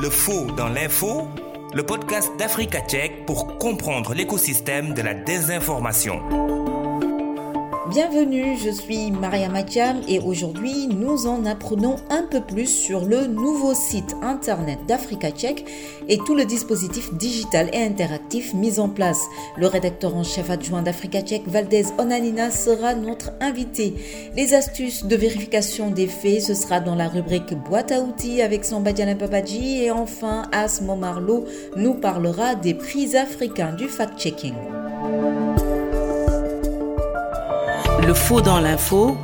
Le faux dans l'info, le podcast d'Africa Tchèque pour comprendre l'écosystème de la désinformation. Bienvenue, je suis Maria Matiam et aujourd'hui nous en apprenons un peu plus sur le nouveau site internet d'Africa Tchèque et tout le dispositif digital et interactif mis en place. Le rédacteur en chef adjoint d'Africa Tchèque, Valdez Onanina, sera notre invité. Les astuces de vérification des faits, ce sera dans la rubrique boîte à outils avec son Badiana Papadji et enfin Asmo Marlowe nous parlera des prix africains du fact-checking. Le faux dans l'info,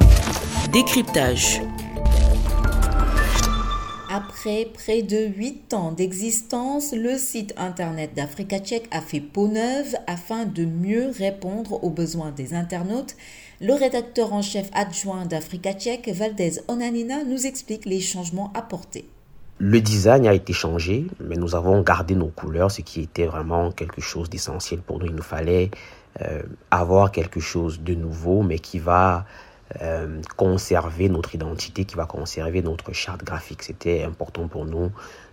décryptage. Après près de 8 ans d'existence, le site internet d'Africa Tchèque a fait peau neuve afin de mieux répondre aux besoins des internautes. Le rédacteur en chef adjoint d'Africa Tchèque, Valdez Onanina, nous explique les changements apportés. Le design a été changé, mais nous avons gardé nos couleurs, ce qui était vraiment quelque chose d'essentiel pour nous. Il nous fallait euh, avoir quelque chose de nouveau, mais qui va euh, conserver notre identité, qui va conserver notre charte graphique. C'était important pour nous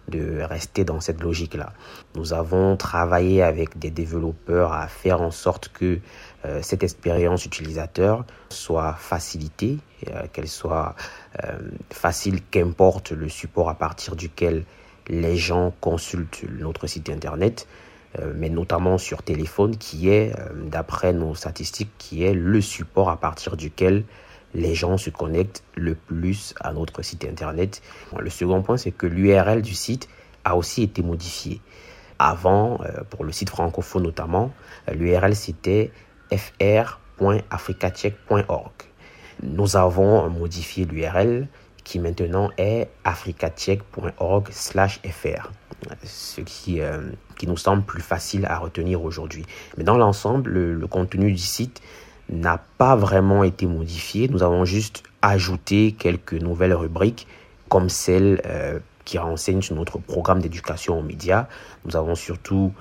de rester dans cette logique-là. Nous avons travaillé avec des développeurs à faire en sorte que euh, cette expérience utilisateur soit facilitée, qu'elle soit facile, qu'importe le support à partir duquel les gens consultent notre site internet. Euh, mais notamment sur téléphone, qui est, euh, d'après nos statistiques, qui est le support à partir duquel les gens se connectent le plus à notre site internet. Le second point, c'est que l'URL du site a aussi été modifié. Avant, euh, pour le site francophone notamment, l'URL c'était fr.africacheck.org. Nous avons modifié l'URL qui maintenant est africacheck.org/fr ce qui, euh, qui nous semble plus facile à retenir aujourd'hui. Mais dans l'ensemble, le, contenu du site n'a pas vraiment été modifié. Nous avons juste ajouté quelques nouvelles rubriques comme celle euh, qui renseigne sur notre programme d'éducation aux médias. Nous avons surtout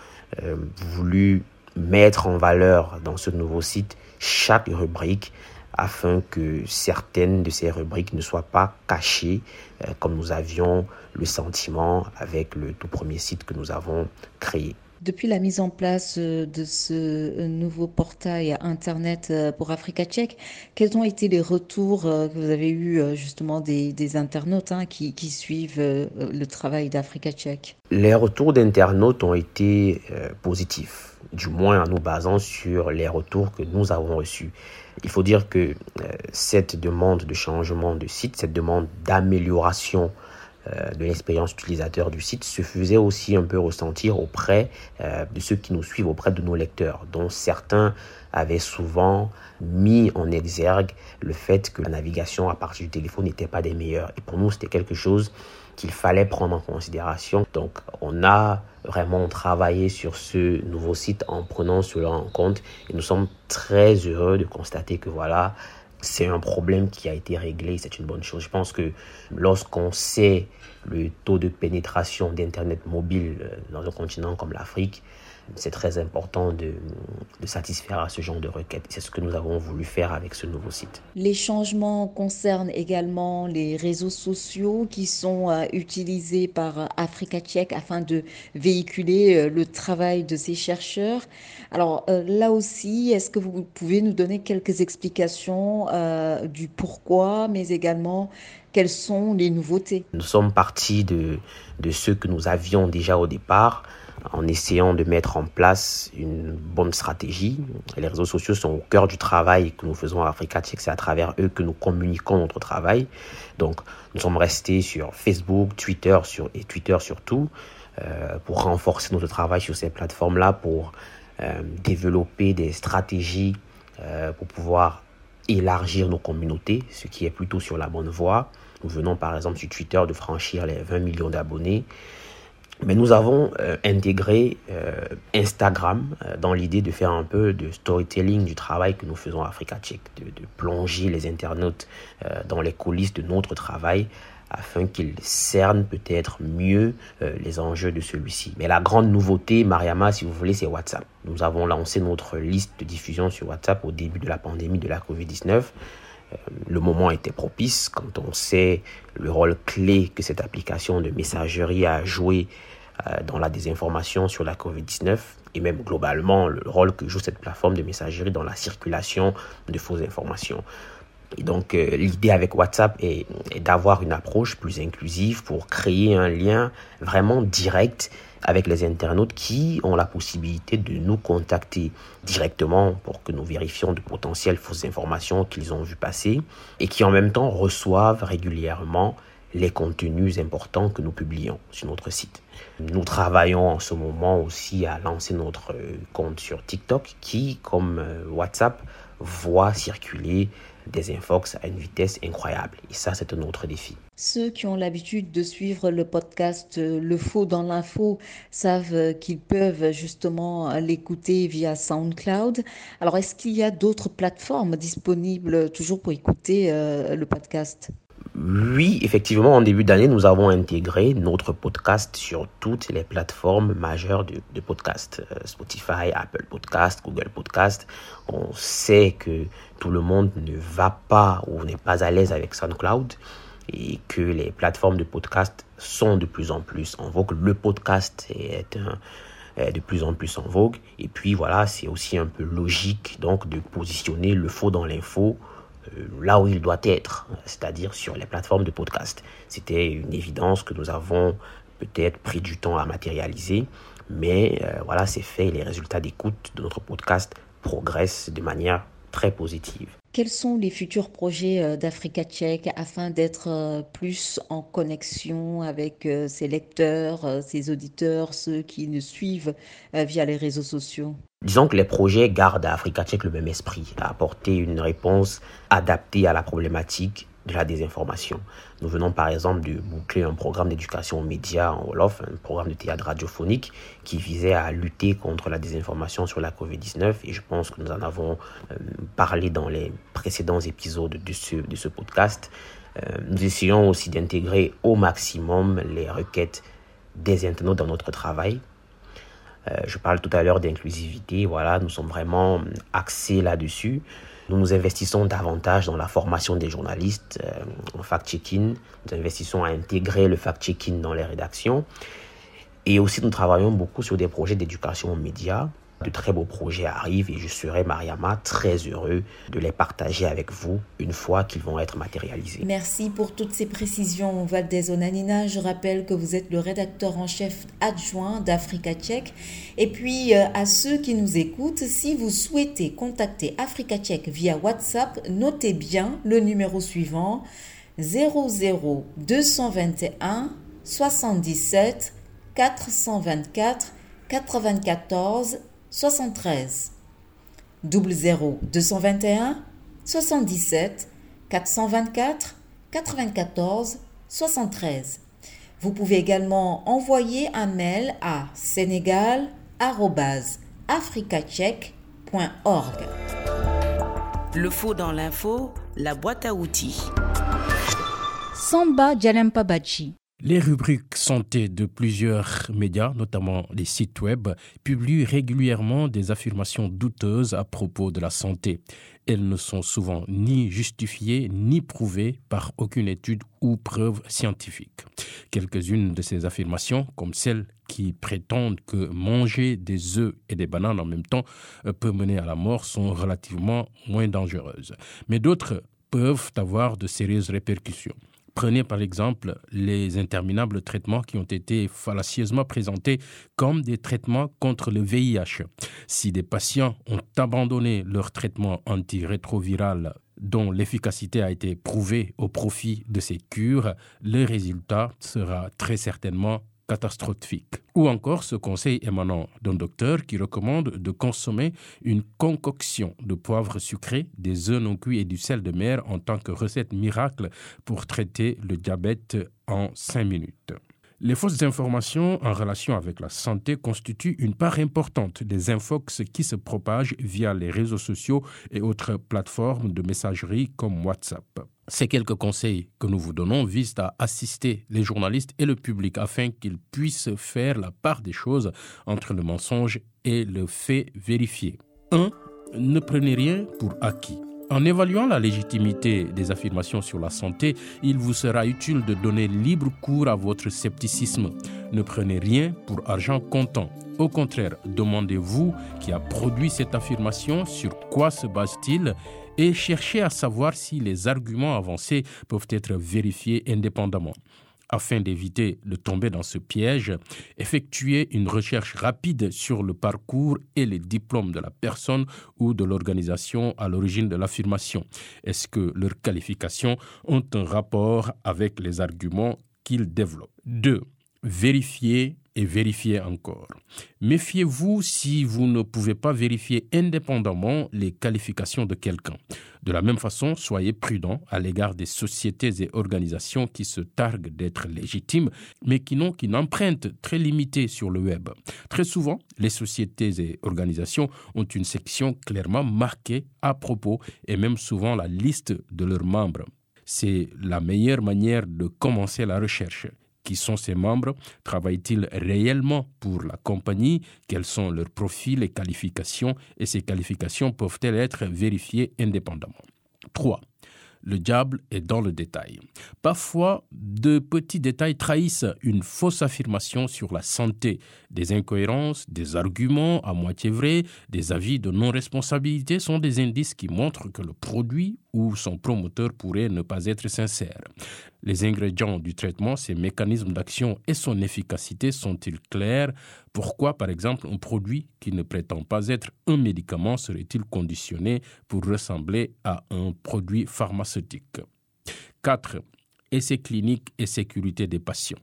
euh, voulu mettre en valeur dans ce nouveau site chaque rubrique afin que certaines de ces rubriques ne soient pas cachées euh, comme nous avions le sentiment avec le tout premier site que nous avons créé. Depuis la mise en place euh, de ce euh, nouveau portail Internet pour Africa Tchèque, quels ont été les retours que vous avez eus justement des, internautes hein, qui, suivent le travail d'Africa Tchèque Les retours d'internautes ont été positifs, du moins en nous basant sur les retours que nous avons reçus. Il faut dire que euh, cette demande de changement de site, cette demande d'amélioration euh, de l'expérience utilisateur du site se faisait aussi un peu ressentir auprès euh, de ceux qui nous suivent, auprès de nos lecteurs, dont certains avaient souvent mis en exergue le fait que la navigation à partir du téléphone n'était pas des meilleures. Et pour nous, c'était quelque chose qu'il fallait prendre en considération. Donc, on a vraiment travaillé sur ce nouveau site en prenant cela en compte et nous sommes très heureux de constater que voilà, c'est un problème qui a été réglé, c'est une bonne chose. Je pense que lorsqu'on sait le taux de pénétration d'Internet mobile euh, dans un continent comme l'Afrique, c'est très important de, satisfaire à ce genre de requêtes. C'est ce que nous avons voulu faire avec ce nouveau site. Les changements concernent également les réseaux sociaux qui sont euh, utilisés par Africa Tchèque afin de véhiculer euh, le travail de ces chercheurs. Alors euh, là aussi, est-ce que vous pouvez nous donner quelques explications du pourquoi, mais également quelles sont les nouveautés? Nous sommes partis de, de ce que nous avions déjà au départ en essayant de mettre en place une bonne stratégie. Les réseaux sociaux sont au cœur du travail que nous faisons à Africa Tchèque. C'est à travers eux que nous communiquons notre travail. Donc, nous sommes restés sur Facebook, Twitter sur, et Twitter surtout euh, pour renforcer notre travail sur ces plateformes-là, pour euh, développer des stratégies euh, pour pouvoir élargir nos communautés, ce qui est plutôt sur la bonne voie. Nous venons par exemple sur Twitter de franchir les 20 millions d'abonnés. Mais nous avons euh, intégré euh, Instagram euh, dans l'idée de faire un peu de storytelling du travail que nous faisons à Africa Tchèque, de, de plonger les internautes dans les coulisses de notre travail afin qu'ils cernent peut-être mieux les enjeux de celui-ci. Mais la grande nouveauté, Mariama, si vous voulez, c'est WhatsApp. Nous avons lancé notre liste de diffusion sur WhatsApp au début de la pandémie de la COVID-19. Le moment était propice quand on sait le rôle clé que cette application de messagerie a joué dans la désinformation sur la COVID-19 et même globalement le rôle que joue cette plateforme de messagerie dans la circulation de fausses informations. Donc euh, l'idée avec WhatsApp est, d'avoir une approche plus inclusive pour créer un lien vraiment direct avec les internautes qui ont la possibilité de nous contacter directement pour que nous vérifions de potentielles fausses informations qu'ils ont vues passer et qui en même temps reçoivent régulièrement les contenus importants que nous publions sur notre site. Nous travaillons en ce moment aussi à lancer notre compte sur TikTok qui, comme euh, WhatsApp, voit circuler des infox à une vitesse incroyable. Et ça, c'est un autre défi. Ceux qui ont l'habitude de suivre le podcast euh, Le Faux dans l'info savent euh, qu'ils peuvent justement l'écouter via SoundCloud. Alors, est-ce qu'il y a d'autres plateformes disponibles toujours pour écouter le podcast? Oui, effectivement, en début d'année, nous avons intégré notre podcast sur toutes les plateformes majeures de, podcast. Euh, Spotify, Apple Podcast, Google Podcast. On sait que tout le monde ne va pas ou n'est pas à l'aise avec SoundCloud et que les plateformes de podcast sont de plus en plus en vogue. Le podcast est de plus en plus en vogue. Et puis voilà, c'est aussi un peu logique donc de positionner le faux dans l'info là où il doit être, c'est-à-dire sur les plateformes de podcast. C'était une évidence que nous avons peut-être pris du temps à matérialiser, mais euh, voilà, c'est fait les résultats d'écoute de notre podcast progressent de manière très positive. Quels sont les futurs projets euh, d'Africa Tchèque afin d'être plus en connexion avec ses lecteurs, ses auditeurs, ceux qui nous suivent via les réseaux sociaux? Disons que les projets gardent à Africa Tchèque le même esprit, à apporter une réponse adaptée à la problématique de la désinformation. Nous venons par exemple de boucler un programme d'éducation aux médias en Wolof, un programme de théâtre radiophonique qui visait à lutter contre la désinformation sur la COVID-19 et je pense que nous en avons euh, parlé dans les précédents épisodes de ce, de ce podcast. Euh, nous essayons aussi d'intégrer au maximum les requêtes des internautes dans notre travail euh, je parle tout à l'heure d'inclusivité. Voilà, nous sommes vraiment axés là-dessus. Nous investissons davantage dans la formation des journalistes euh, en fact-checking. Nous investissons à intégrer le fact-checking dans les rédactions. Et aussi, nous travaillons beaucoup sur des projets d'éducation aux médias de très beaux projets arrivent et je serai, Mariama, très heureux de les partager avec vous une fois qu'ils vont être matérialisés. Merci pour toutes ces précisions, Valdez Onanina. Je rappelle que vous êtes le rédacteur en chef adjoint d'Africa Tchèque. Et puis, euh, à ceux qui nous écoutent, si vous souhaitez contacter Africa Tchèque via WhatsApp, notez bien le numéro suivant 00 221 77 424 94 73 00 221 77 424 94 73. Vous pouvez également envoyer un mail à sénégal@africatchèque.org. Le faux dans l'info, la boîte à outils. Samba Bachi. Les rubriques santé de plusieurs médias, notamment les sites web, publient régulièrement des affirmations douteuses à propos de la santé. Elles ne sont souvent ni justifiées ni prouvées par aucune étude ou preuve scientifique. Quelques-unes de ces affirmations, comme celles qui prétendent que manger des œufs et des bananes en même temps peut mener à la mort, sont relativement moins dangereuses. Mais d'autres peuvent avoir de sérieuses répercussions. Prenez par exemple les interminables traitements qui ont été fallacieusement présentés comme des traitements contre le VIH. Si des patients ont abandonné leur traitement antirétroviral dont l'efficacité a été prouvée au profit de ces cures, le résultat sera très certainement Ou encore ce conseil émanant d'un docteur qui recommande de consommer une concoction de poivre sucré, des œufs non cuits et du sel de mer en tant que recette miracle pour traiter le diabète en 5 minutes. Les fausses informations en relation avec la santé constituent une part importante des infox qui se propagent via les réseaux sociaux et autres plateformes de messagerie comme WhatsApp. Ces quelques conseils que nous vous donnons visent à assister les journalistes et le public afin qu'ils puissent faire la part des choses entre le mensonge et le fait vérifié. 1. Ne prenez rien pour acquis. En évaluant la légitimité des affirmations sur la santé, il vous sera utile de donner libre cours à votre scepticisme. Ne prenez rien pour argent comptant. Au contraire, demandez-vous qui a produit cette affirmation, sur quoi se base-t-il et cherchez à savoir si les arguments avancés peuvent être vérifiés indépendamment. Afin d'éviter de tomber dans ce piège, effectuez une recherche rapide sur le parcours et les diplômes de la personne ou de l'organisation à l'origine de l'affirmation. Est-ce que leurs qualifications ont un rapport avec les arguments qu'ils développent? 2. Vérifiez et vérifiez encore. Méfiez-vous si vous ne pouvez pas vérifier indépendamment les qualifications de quelqu'un. De la même façon, soyez prudent à l'égard des sociétés et organisations qui se targuent d'être légitimes, mais qui n'ont qu'une empreinte très limitée sur le web. Très souvent, les sociétés et organisations ont une section clairement marquée à propos et même souvent la liste de leurs membres. C'est la meilleure manière de commencer la recherche. Qui sont ses membres? Travaillent-ils réellement pour la compagnie? Quels sont leurs profils et qualifications? Et ces qualifications peuvent-elles être vérifiées indépendamment? 3. Le diable est dans le détail. Parfois, de petits détails trahissent une fausse affirmation sur la santé, des incohérences, des arguments à moitié vrais, des avis de non-responsabilité sont des indices qui montrent que le produit ou son promoteur pourrait ne pas être sincère. Les ingrédients du traitement, ses mécanismes d'action et son efficacité sont-ils clairs? Pourquoi, par exemple, un produit qui ne prétend pas être un médicament serait-il conditionné pour ressembler à un produit pharmaceutique? 4. Essais cliniques et sécurité des patients.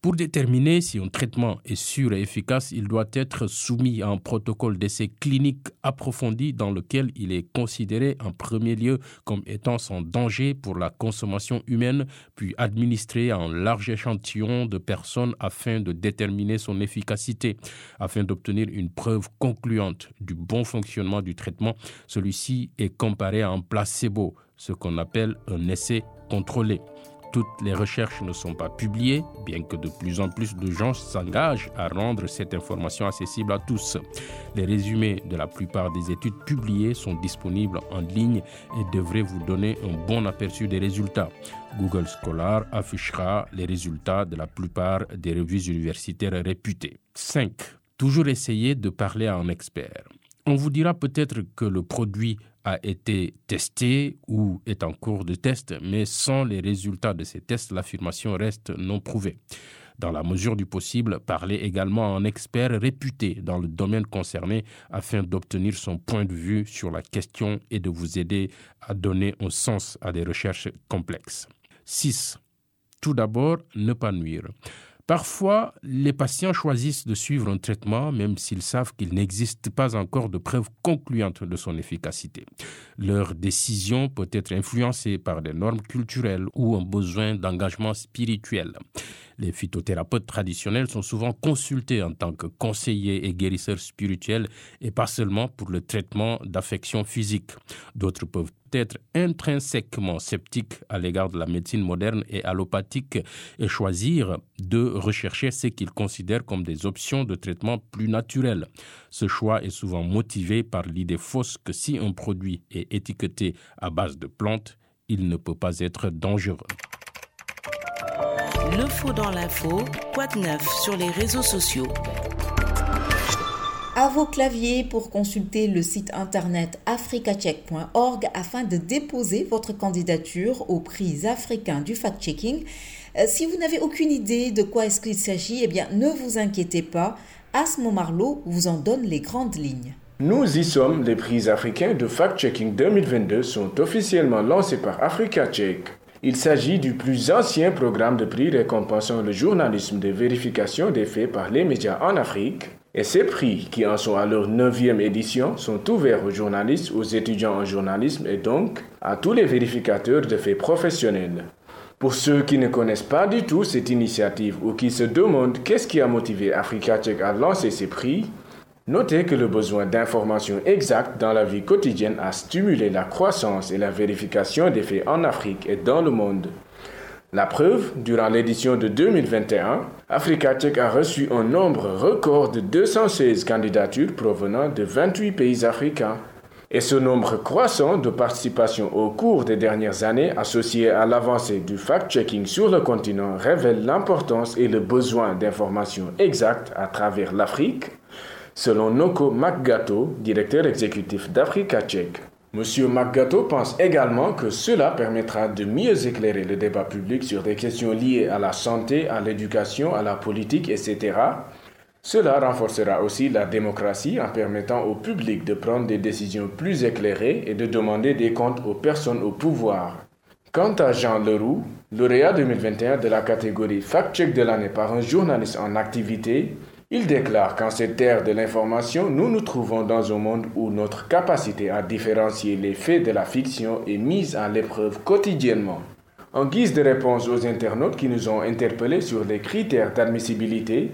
Pour déterminer si un traitement est sûr et efficace, il doit être soumis à un protocole d'essai clinique approfondi dans lequel il est considéré en premier lieu comme étant sans danger pour la consommation humaine, puis administré à un large échantillon de personnes afin de déterminer son efficacité. Afin d'obtenir une preuve concluante du bon fonctionnement du traitement, celui-ci est comparé à un placebo, ce qu'on appelle un essai contrôlé. Toutes les recherches ne sont pas publiées, bien que de plus en plus de gens s'engagent à rendre cette information accessible à tous. Les résumés de la plupart des études publiées sont disponibles en ligne et devraient vous donner un bon aperçu des résultats. Google Scholar affichera les résultats de la plupart des revues universitaires réputées. 5. Toujours essayer de parler à un expert. On vous dira peut-être que le produit a été testé ou est en cours de test, mais sans les résultats de ces tests, l'affirmation reste non prouvée. Dans la mesure du possible, parlez également à un expert réputé dans le domaine concerné afin d'obtenir son point de vue sur la question et de vous aider à donner un sens à des recherches complexes. 6. Tout d'abord, ne pas nuire. Parfois, les patients choisissent de suivre un traitement même s'ils savent qu'il n'existe pas encore de preuves concluantes de son efficacité. Leur décision peut être influencée par des normes culturelles ou un besoin d'engagement spirituel. Les phytothérapeutes traditionnels sont souvent consultés en tant que conseillers et guérisseurs spirituels et pas seulement pour le traitement d'affections physiques. D'autres peuvent être intrinsèquement sceptiques à l'égard de la médecine moderne et allopathique et choisir de rechercher ce qu'ils considèrent comme des options de traitement plus naturelles. Ce choix est souvent motivé par l'idée fausse que si un produit est étiqueté à base de plantes, il ne peut pas être dangereux. Le faux dans l'info, quoi de neuf sur les réseaux sociaux à vos claviers pour consulter le site internet africacheck.org afin de déposer votre candidature au prix africain du fact-checking. Euh, si vous n'avez aucune idée de quoi est-ce s'agit, eh bien ne vous inquiétez pas, Asmo Marlowe vous en donne les grandes lignes. Nous y sommes, les prix africains de fact-checking 2022 sont officiellement lancés par AfricaCheck. Il s'agit du plus ancien programme de prix récompensant le journalisme de vérification des faits par les médias en Afrique et ces prix, qui en sont à leur neuvième édition, sont ouverts aux journalistes, aux étudiants en journalisme et donc à tous les vérificateurs de faits professionnels. Pour ceux qui ne connaissent pas du tout cette initiative ou qui se demandent qu'est-ce qui a motivé Africa Tech à lancer ces prix, notez que le besoin d'informations exactes dans la vie quotidienne a stimulé la croissance et la vérification des faits en Afrique et dans le monde. La preuve, durant l'édition de 2021, Africa Tech a reçu un nombre record de 216 candidatures provenant de 28 pays africains. Et ce nombre croissant de participations au cours des dernières années, associé à l'avancée du fact-checking sur le continent, révèle l'importance et le besoin d'informations exactes à travers l'Afrique, selon Noko McGato, directeur exécutif d'Africa Tchèque. Monsieur McGato pense également que cela permettra de mieux éclairer le débat public sur des questions liées à la santé, à l'éducation, à la politique, etc., cela renforcera aussi la démocratie en permettant au public de prendre des décisions plus éclairées et de demander des comptes aux personnes au pouvoir. Quant à Jean Leroux, lauréat 2021 de la catégorie Fact-Check de l'année par un journaliste en activité, il déclare qu'en cette ère de l'information, nous nous trouvons dans un monde où notre capacité à différencier les faits de la fiction est mise à l'épreuve quotidiennement. En guise de réponse aux internautes qui nous ont interpellés sur les critères d'admissibilité,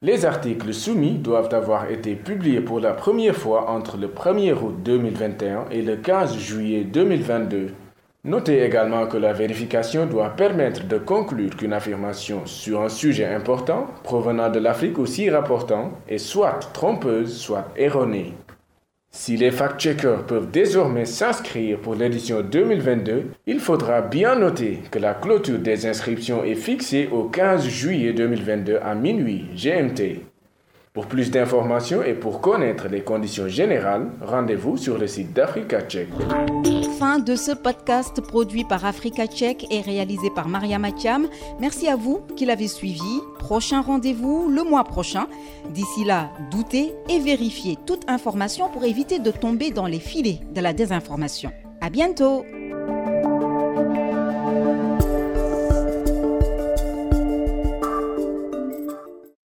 les articles soumis doivent avoir été publiés pour la première fois entre le 1er août 2021 et le 15 juillet 2022. Notez également que la vérification doit permettre de conclure qu'une affirmation sur un sujet important provenant de l'Afrique aussi rapportant est soit trompeuse, soit erronée. Si les fact-checkers peuvent désormais s'inscrire pour l'édition 2022, il faudra bien noter que la clôture des inscriptions est fixée au 15 juillet 2022 à minuit GMT. Pour plus d'informations et pour connaître les conditions générales, rendez-vous sur le site d'Africa Check. Fin de ce podcast produit par Africa Check et réalisé par Maria Matiam. Merci à vous qui l'avez suivi. Prochain rendez-vous le mois prochain. D'ici là, doutez et vérifiez toute information pour éviter de tomber dans les filets de la désinformation. À bientôt!